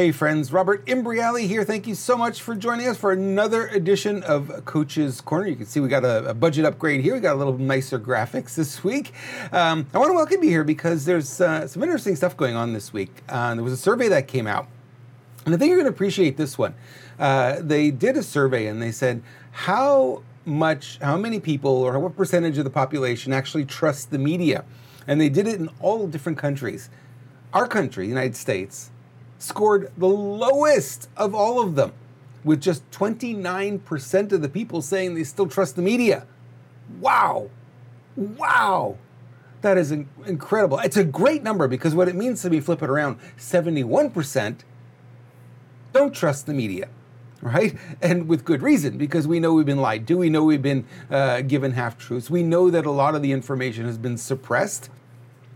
Hey friends, Robert Imbriale here. Thank you so much for joining us for another edition of Coach's Corner. You can see we got a, a budget upgrade here. We got a little nicer graphics this week. Um, I want to welcome you here because there's uh, some interesting stuff going on this week. Uh, there was a survey that came out, and I think you're going to appreciate this one. Uh, they did a survey and they said how much, how many people, or what percentage of the population actually trust the media, and they did it in all different countries. Our country, the United States scored the lowest of all of them, with just 29% of the people saying they still trust the media. Wow. Wow. That is incredible. It's a great number because what it means to me, flip it around 71% don't trust the media, right? And with good reason because we know we've been lied to. We know we've been uh, given half truths. We know that a lot of the information has been suppressed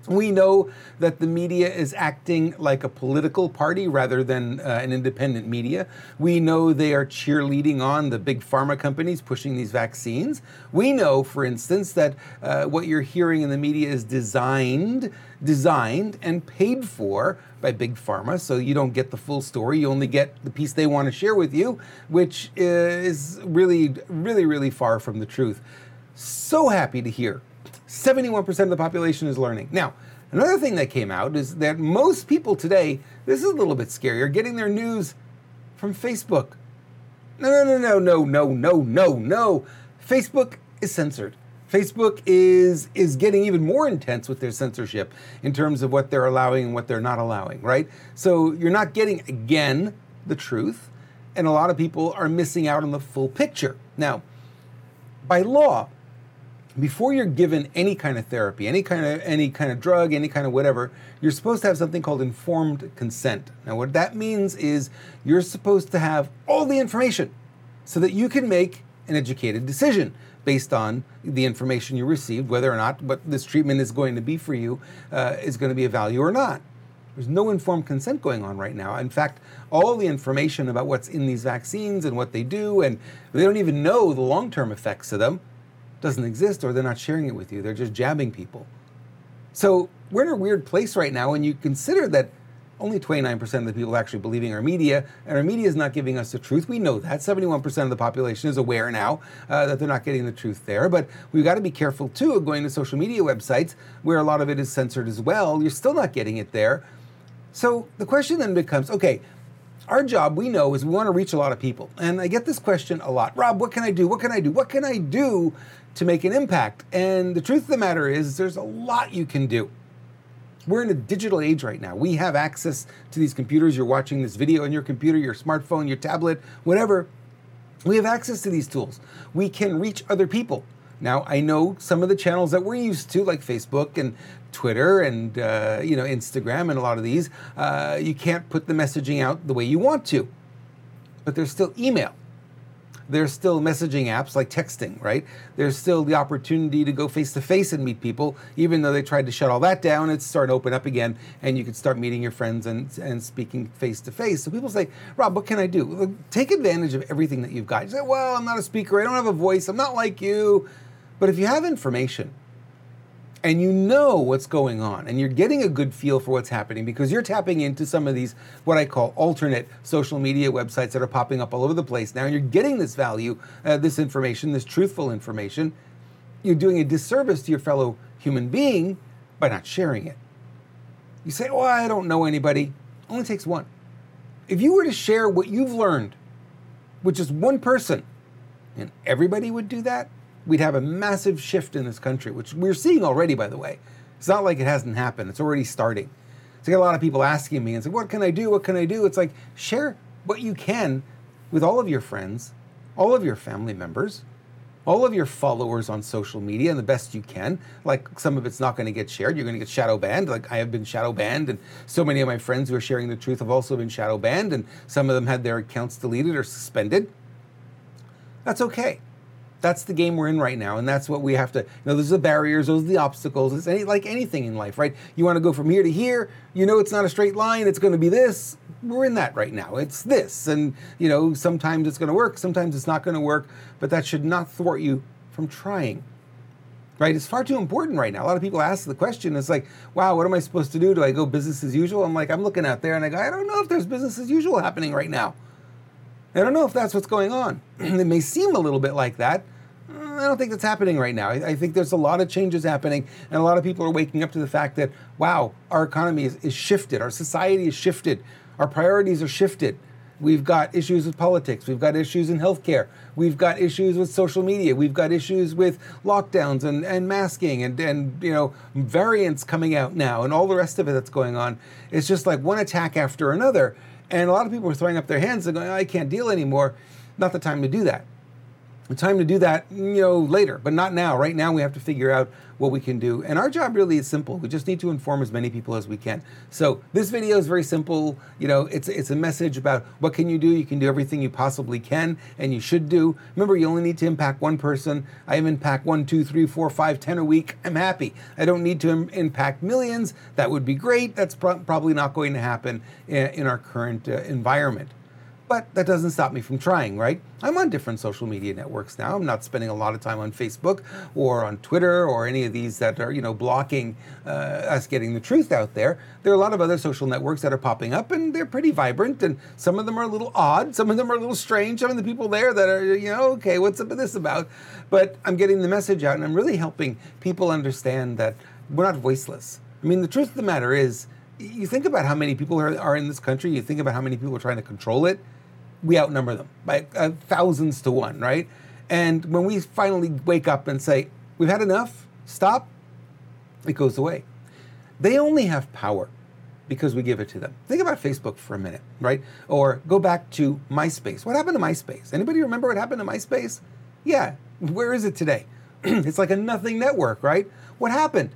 we know that the media is acting like a political party rather than uh, an independent media. We know they are cheerleading on the big pharma companies pushing these vaccines. We know, for instance, that uh, what you're hearing in the media is designed, designed and paid for by big pharma. So you don't get the full story. You only get the piece they want to share with you, which is really, really, really far from the truth. So happy to hear 71% of the population is learning. Now, another thing that came out is that most people today, this is a little bit scarier, getting their news from Facebook. No, no, no, no, no, no, no, no. Facebook is censored. Facebook is is getting even more intense with their censorship in terms of what they're allowing and what they're not allowing, right? So you're not getting again the truth, and a lot of people are missing out on the full picture. Now, by law, before you're given any kind of therapy, any kind of any kind of drug, any kind of whatever, you're supposed to have something called informed consent. Now what that means is you're supposed to have all the information so that you can make an educated decision based on the information you received, whether or not what this treatment is going to be for you uh, is going to be of value or not. There's no informed consent going on right now. In fact, all the information about what's in these vaccines and what they do, and they don't even know the long term effects of them doesn't exist or they're not sharing it with you. They're just jabbing people. So we're in a weird place right now when you consider that only 29% of the people actually believing our media, and our media is not giving us the truth. We know that. 71% of the population is aware now uh, that they're not getting the truth there. But we've got to be careful too of going to social media websites where a lot of it is censored as well. You're still not getting it there. So the question then becomes okay, our job, we know, is we want to reach a lot of people. And I get this question a lot Rob, what can I do? What can I do? What can I do to make an impact. And the truth of the matter is, there's a lot you can do. We're in a digital age right now. We have access to these computers. You're watching this video on your computer, your smartphone, your tablet, whatever. We have access to these tools. We can reach other people. Now, I know some of the channels that we're used to, like Facebook and Twitter and uh, you know Instagram, and a lot of these, uh, you can't put the messaging out the way you want to. But there's still email there's still messaging apps like texting, right? There's still the opportunity to go face to face and meet people, even though they tried to shut all that down. It's starting to open up again, and you can start meeting your friends and, and speaking face to face. So people say, Rob, what can I do? take advantage of everything that you've got. You say, well, I'm not a speaker, I don't have a voice, I'm not like you. But if you have information, and you know what's going on and you're getting a good feel for what's happening because you're tapping into some of these what i call alternate social media websites that are popping up all over the place now and you're getting this value uh, this information this truthful information you're doing a disservice to your fellow human being by not sharing it. You say well i don't know anybody. Only takes one. If you were to share what you've learned with just one person and everybody would do that we'd have a massive shift in this country, which we're seeing already, by the way. It's not like it hasn't happened, it's already starting. So I get a lot of people asking me and say, What can I do? What can I do? It's like, share what you can with all of your friends, all of your family members, all of your followers on social media and the best you can. Like some of it's not going to get shared. You're going to get shadow banned. Like I have been shadow banned, and so many of my friends who are sharing the truth have also been shadow banned, and some of them had their accounts deleted or suspended. That's okay that's the game we're in right now, and that's what we have to. You know, those are the barriers, those are the obstacles. It's any, like anything in life, right? You want to go from here to here. You know, it's not a straight line. It's going to be this. We're in that right now. It's this, and you know, sometimes it's going to work, sometimes it's not going to work, but that should not thwart you from trying. right? It's far too important right now. A lot of people ask the question, it's like, wow, what am I supposed to do? Do I go business as usual? I'm like, I'm looking out there and I go, I don't know if there's business as usual happening right now. I don't know if that's what's going on. it may seem a little bit like that. I don't think that's happening right now. I, I, think there's a lot of changes happening, and a lot of people are waking up to the fact that, wow, our economy is, is shifted, our society is shifted, our priorities are shifted. We've got issues with politics. We've got issues in healthcare. We've got issues with social media. We've got issues with lockdowns and, and masking and, and you know variants coming out now and all the rest of it that's going on. It's just like one attack after another. And a lot of people are throwing up their hands and going, I can't deal anymore. Not the time to do that the time to do that, you know, later, but not now. Right now, we have to figure out what we can do. And our job really is simple. We just need to inform as many people as we can. So this video is very simple. You know, it's it's a message about what can you do. You can do everything you possibly can, and you should do. Remember, you only need to impact one person. I impact one, two, three, four, five, ten a week. I'm happy. I don't need to Im- impact millions. That would be great. That's pro- probably not going to happen in, in our current uh, environment. But that doesn't stop me from trying, right? I'm on different social media networks now. I'm not spending a lot of time on Facebook or on Twitter or any of these that are, you know, blocking uh, us getting the truth out there. There are a lot of other social networks that are popping up and they're pretty vibrant and some of them are a little odd. Some of them are a little strange. Some of the people there that are, you know, okay, what's up with this about? But I'm getting the message out and I'm really helping people understand that we're not voiceless. I mean, the truth of the matter is, you think about how many people are, are in this country, you think about how many people are trying to control it we outnumber them by uh, thousands to one, right? And when we finally wake up and say, we've had enough, stop, it goes away. They only have power because we give it to them. Think about Facebook for a minute, right? Or go back to MySpace. What happened to MySpace? Anybody remember what happened to MySpace? Yeah, where is it today? it's like a nothing network, right? What happened?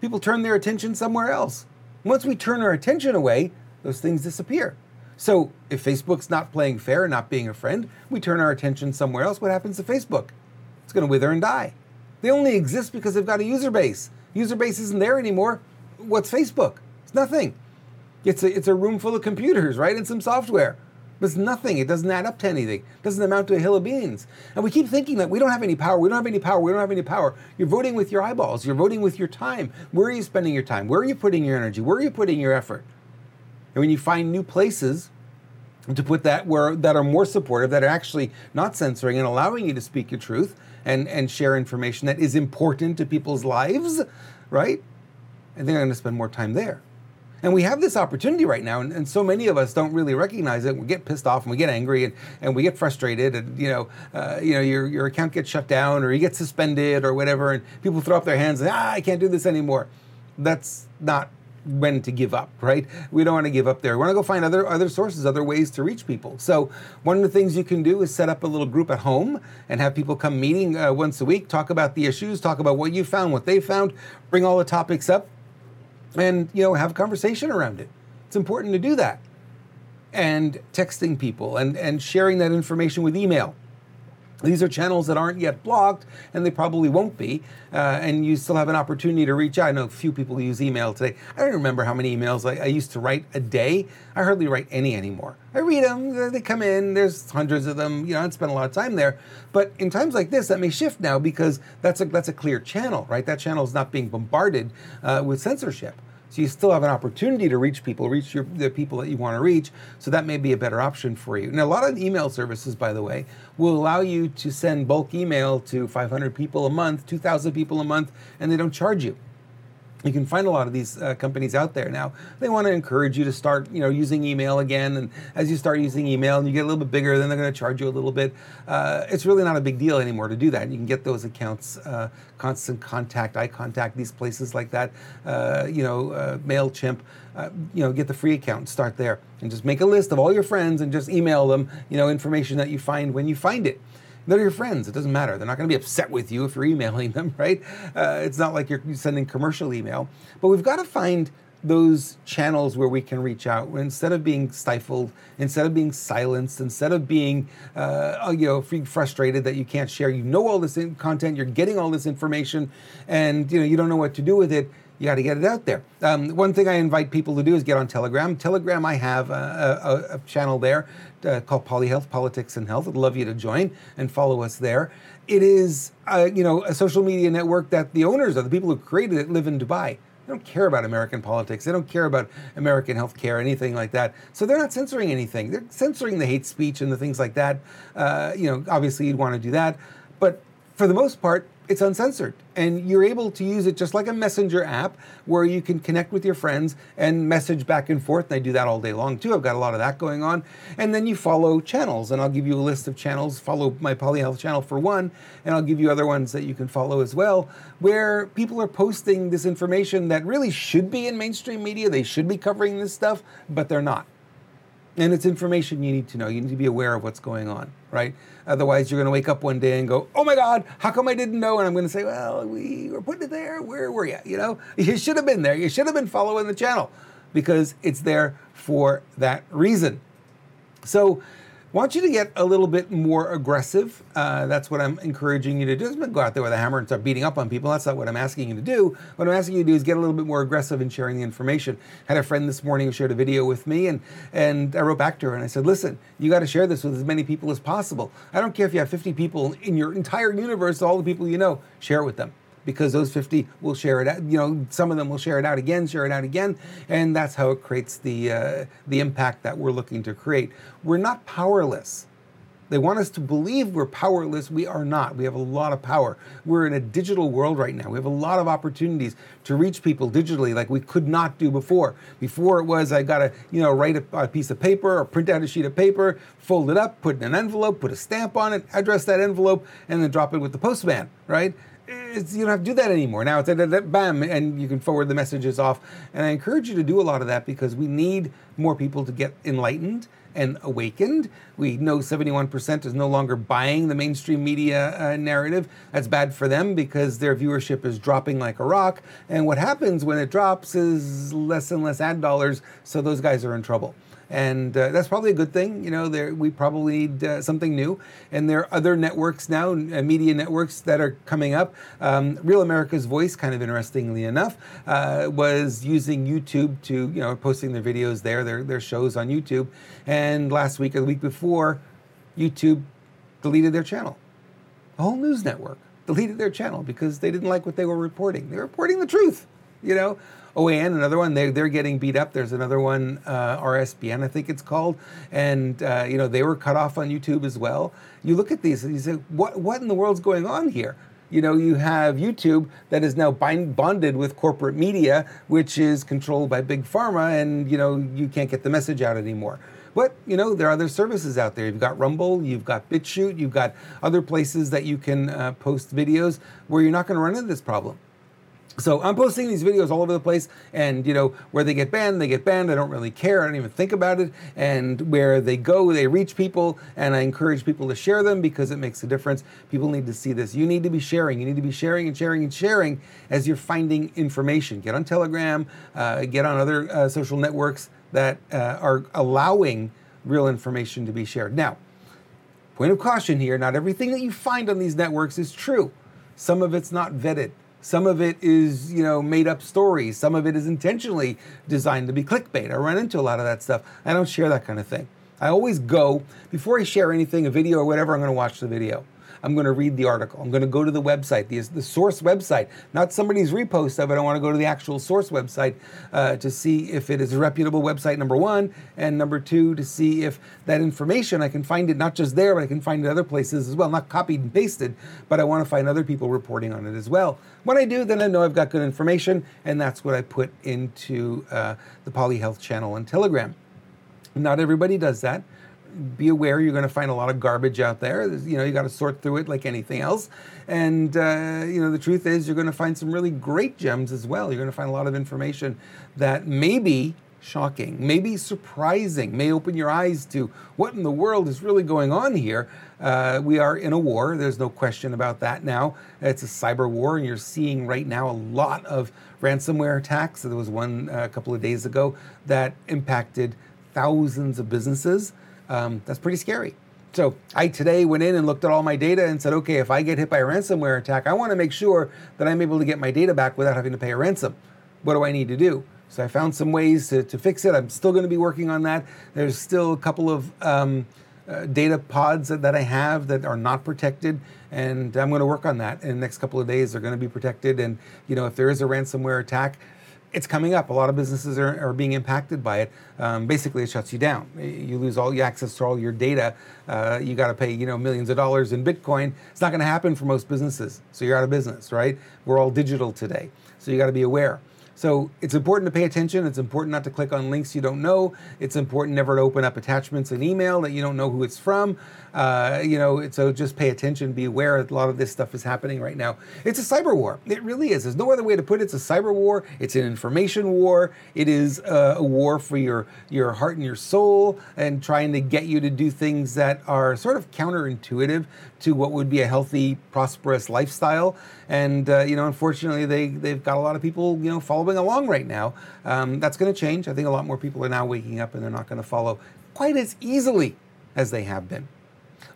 People turned their attention somewhere else. Once we turn our attention away, those things disappear. So if Facebook's not playing fair, and not being a friend, we turn our attention somewhere else. What happens to Facebook? It's going to wither and die. They only exist because they've got a user base. User base isn't there anymore. What's Facebook? It's nothing. It's a, it's a room full of computers, right? And some software. It's nothing. It doesn't add up to anything. It doesn't amount to a hill of beans. And we keep thinking that we don't have any power. We don't have any power. We don't have any power. You're voting with your eyeballs. You're voting with your time. Where are you spending your time? Where are you putting your energy? Where are you putting your effort? And when you find new places to put that where that are more supportive, that are actually not censoring and allowing you to speak your truth and, and share information that is important to people's lives, right? And they're going to spend more time there. And we have this opportunity right now, and, and, so many of us don't really recognize it. We get pissed off and we get angry and, and we get frustrated, and you know, uh, you know, your, your account gets shut down or you get suspended or whatever, and people throw up their hands and ah, I can't do this anymore. That's not when to give up, right? We don't want to give up there. We want to go find other other sources, other ways to reach people. So one of the things you can do is set up a little group at home and have people come meeting uh, once a week, talk about the issues, talk about what you found, what they found, bring all the topics up, and you know have a conversation around it. It's important to do that. And texting people and and sharing that information with email these are channels that aren't yet blocked, and they probably won't be. Uh, and you still have an opportunity to reach out. I know a few people use email today. I don't remember how many emails I, I used to write a day. I hardly write any anymore. I read them, they come in, there's hundreds of them. You know, I don't spend a lot of time there. But in times like this, that may shift now because that's a, that's a clear channel, right? That channel is not being bombarded uh, with censorship. So you still have an opportunity to reach people, reach your, the people that you want to reach. So that may be a better option for you. Now, a lot of email services, by the way, will allow you to send bulk email to 500 people a month, 2,000 people a month, and they don't charge you you can find a lot of these uh, companies out there now. They want to encourage you to start, you know, using email again. And as you start using email and you get a little bit bigger, then they're going to charge you a little bit. Uh, it's really not a big deal anymore to do that. You can get those accounts, uh, Constant Contact, iContact, these places like that. Uh, you know, uh, Mailchimp. Uh, you know, get the free account, start there, and just make a list of all your friends and just email them, you know, information that you find when you find it. They're your friends. It doesn't matter. They're not going to be upset with you if you're emailing them, right? Uh, it's not like you're sending commercial email. But we've got to find those channels where we can reach out instead of being stifled, instead of being silenced, instead of being, uh, you know, frustrated that you can't share. You know all this content, you're getting all this information, and you know you don't know what to do with it. You got to get it out there. Um, one thing I invite people to do is get on Telegram. Telegram, I have a, a, a channel there uh, called Polyhealth, Politics and Health. I'd love you to join and follow us there. It is, uh, you know, a social media network that the owners of the people who created it live in Dubai. They don't care about American politics. They don't care about American healthcare, anything like that. So they're not censoring anything. They're censoring the hate speech and the things like that. Uh, you know, obviously you'd want to do that, but for the most part, it's uncensored. And you're able to use it just like a messenger app where you can connect with your friends and message back and forth. And i do that all day long too. I've got a lot of that going on. And then you follow channels. And i'll give you a list of channels. Follow my polyhealth channel for one. And i'll give you other ones that you can follow as well where people are posting this information that really should be in mainstream media. They should be covering this stuff but they're not. And it's information you need to know. You need to be aware of what's going on, right? Otherwise, you're going to wake up one day and go, "Oh my God, how come I didn't know?" And I'm going to say, "Well, we were putting it there. Where were you? You know, you should have been there. You should have been following the channel, because it's there for that reason." So want you to get a little bit more aggressive. Uh, that's what I'm encouraging you to do. Just go out there with a hammer and start beating up on people. That's not what I'm asking you to do. What I'm asking you to do is get a little bit more aggressive in sharing the information. I had a friend this morning who shared a video with me, and and I wrote back to her and I said, "Listen, you got to share this with as many people as possible. I don't care if you have 50 people in your entire universe, all the people you know, share it with them." Because those 50 will share it out. You know, some of them will share it out again, share it out again, and that's how it creates the uh, the impact that we're looking to create. We're not powerless. They want us to believe we're powerless. We are not. We have a lot of power. We're in a digital world right now. We have a lot of opportunities to reach people digitally like we could not do before. Before it was I got to, you know, write a, a, piece of paper or print out a sheet of paper, fold it up, put in an envelope, put a stamp on it, address that envelope, and then drop it with the postman, right? You don't have to do that anymore. Now it's a, bam, and you can forward the messages off. And I encourage you to do a lot of that because we need more people to get enlightened and awakened. We know 71% is no longer buying the mainstream media uh, narrative. That's bad for them because their viewership is dropping like a rock. And what happens when it drops is less and less ad dollars, so those guys are in trouble and uh, that's probably a good thing. You know, there we probably need uh, something new, and there are other networks now, uh, media networks that are coming up. Um, Real America's Voice, kind of interestingly enough, uh, was using YouTube to you know posting their videos there, their their shows on YouTube, and last week or the week before, YouTube deleted their channel. The whole news network deleted their channel because they didn't like what they were reporting. They were reporting the truth, you know. OAN, another one, they, they're getting beat up. There's another one, uh, RSBN, I think it's called. And, uh, you know, they were cut off on YouTube as well. You look at these and you say, what, what in the world's going on here? You know, you have YouTube that is now bind, bonded with corporate media, which is controlled by big pharma, and, you know, you can't get the message out anymore. But you know there are other services out there. You've got Rumble, you've got BitChute, you've got other places that you can uh, post videos where you're not going to run into this problem. So I'm posting these videos all over the place, and you know where they get banned, they get banned. I don't really care. I don't even think about it. And where they go, they reach people, and I encourage people to share them because it makes a difference. People need to see this. You need to be sharing. You need to be sharing and sharing and sharing as you're finding information. Get on Telegram, uh, get on other uh, social networks that uh, are allowing real information to be shared. Now, point of caution here: not everything that you find on these networks is true. Some of it's not vetted. Some of it is, you know, made up stories. Some of it is intentionally designed to be clickbait. I run into a lot of that stuff. I don't share that kind of thing. I always go, before I share anything, a video or whatever, I'm going to watch the video. I'm going to read the article. I'm going to go to the website, the, the source website, not somebody's repost of it. I want to go to the actual source website uh, to see if it is a reputable website, number one, and number two, to see if that information, I can find it not just there, but I can find it other places as well, not copied and pasted, but I want to find other people reporting on it as well. When I do, then I know I've got good information, and that's what I put into uh, the Polyhealth channel on Telegram. Not everybody does that be aware you're going to find a lot of garbage out there. You know, you got to sort through it like anything else. And, uh, you know, the truth is you're going to find some really great gems as well. You're going to find a lot of information that may be shocking, maybe surprising, may open your eyes to what in the world is really going on here. Uh, we are in a war. There's no question about that now. It's a cyber war, and you're seeing right now a lot of ransomware attacks. There was one uh, a couple of days ago that impacted thousands of businesses. Um, that's pretty scary. So I today went in and looked at all my data and said, okay, if I get hit by a ransomware attack, I want to make sure that I'm able to get my data back without having to pay a ransom. what do I need to do? So I found some ways to, to fix it. I'm still going to be working on that. There's still a couple of um, uh, data pods that, that, I have that are not protected, and I'm going to work on that in the next couple of days. They're going to be protected, and you know if there is a ransomware attack, it's coming up. A lot of businesses are, are being impacted by it. Um, basically, it shuts you down. You lose all your access to all your data. Uh, you got to pay, you know, millions of dollars in Bitcoin. It's not going to happen for most businesses. So you're out of business, right? We're all digital today. So you got to be aware. So it's important to pay attention. It's important not to click on links you don't know. It's important never to open up attachments in email that you don't know who it's from. Uh, you know, so just pay attention, be aware. A lot of this stuff is happening right now. It's a cyber war. It really is. There's no other way to put it. It's a cyber war. It's an information war. It is a, a war for your your heart and your soul, and trying to get you to do things that are sort of counterintuitive to what would be a healthy, prosperous lifestyle. And uh, you know, unfortunately, they they've got a lot of people you know following along right now. Um, that's going to change. I think a lot more people are now waking up, and they're not going to follow quite as easily as they have been.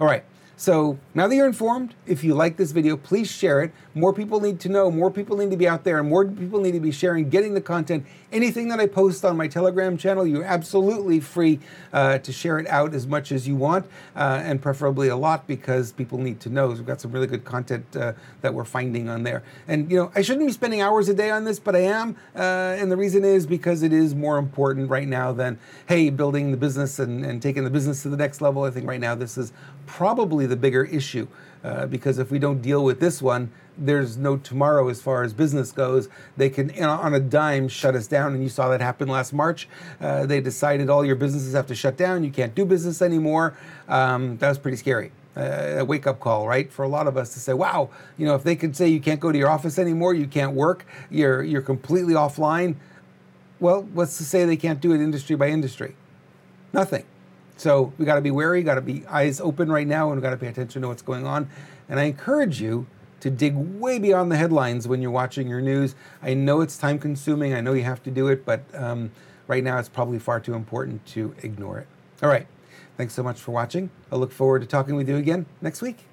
All right. So now that you're informed, if you like this video, please share it. More people need to know, more people need to be out there, and more people need to be sharing, getting the content. Anything that I post on my Telegram channel, you're absolutely free uh, to share it out as much as you want, uh, and preferably a lot because people need to know. So we've got some really good content uh, that we're finding on there. And, you know, I shouldn't be spending hours a day on this, but I am. Uh, and the reason is because it is more important right now than, hey, building the business and, and taking the business to the next level. I think right now this is probably the bigger issue. Uh, because if we don't deal with this one, there's no tomorrow as far as business goes. They can, on a dime, shut us down. And you saw that happen last March. Uh, they decided all your businesses have to shut down. You can't do business anymore. Um, that was pretty scary. Uh, a wake up call, right? For a lot of us to say, wow, you know, if they could say you can't go to your office anymore, you can't work, you're, you're completely offline. Well, what's to say they can't do it industry by industry? Nothing. So we got to be wary, got to be eyes open right now, and we got to pay attention to what's going on. And I encourage you to dig way beyond the headlines when you're watching your news. I know it's time consuming, I know you have to do it, but um, right now it's probably far too important to ignore it. All right. Thanks so much for watching. I look forward to talking with you again next week.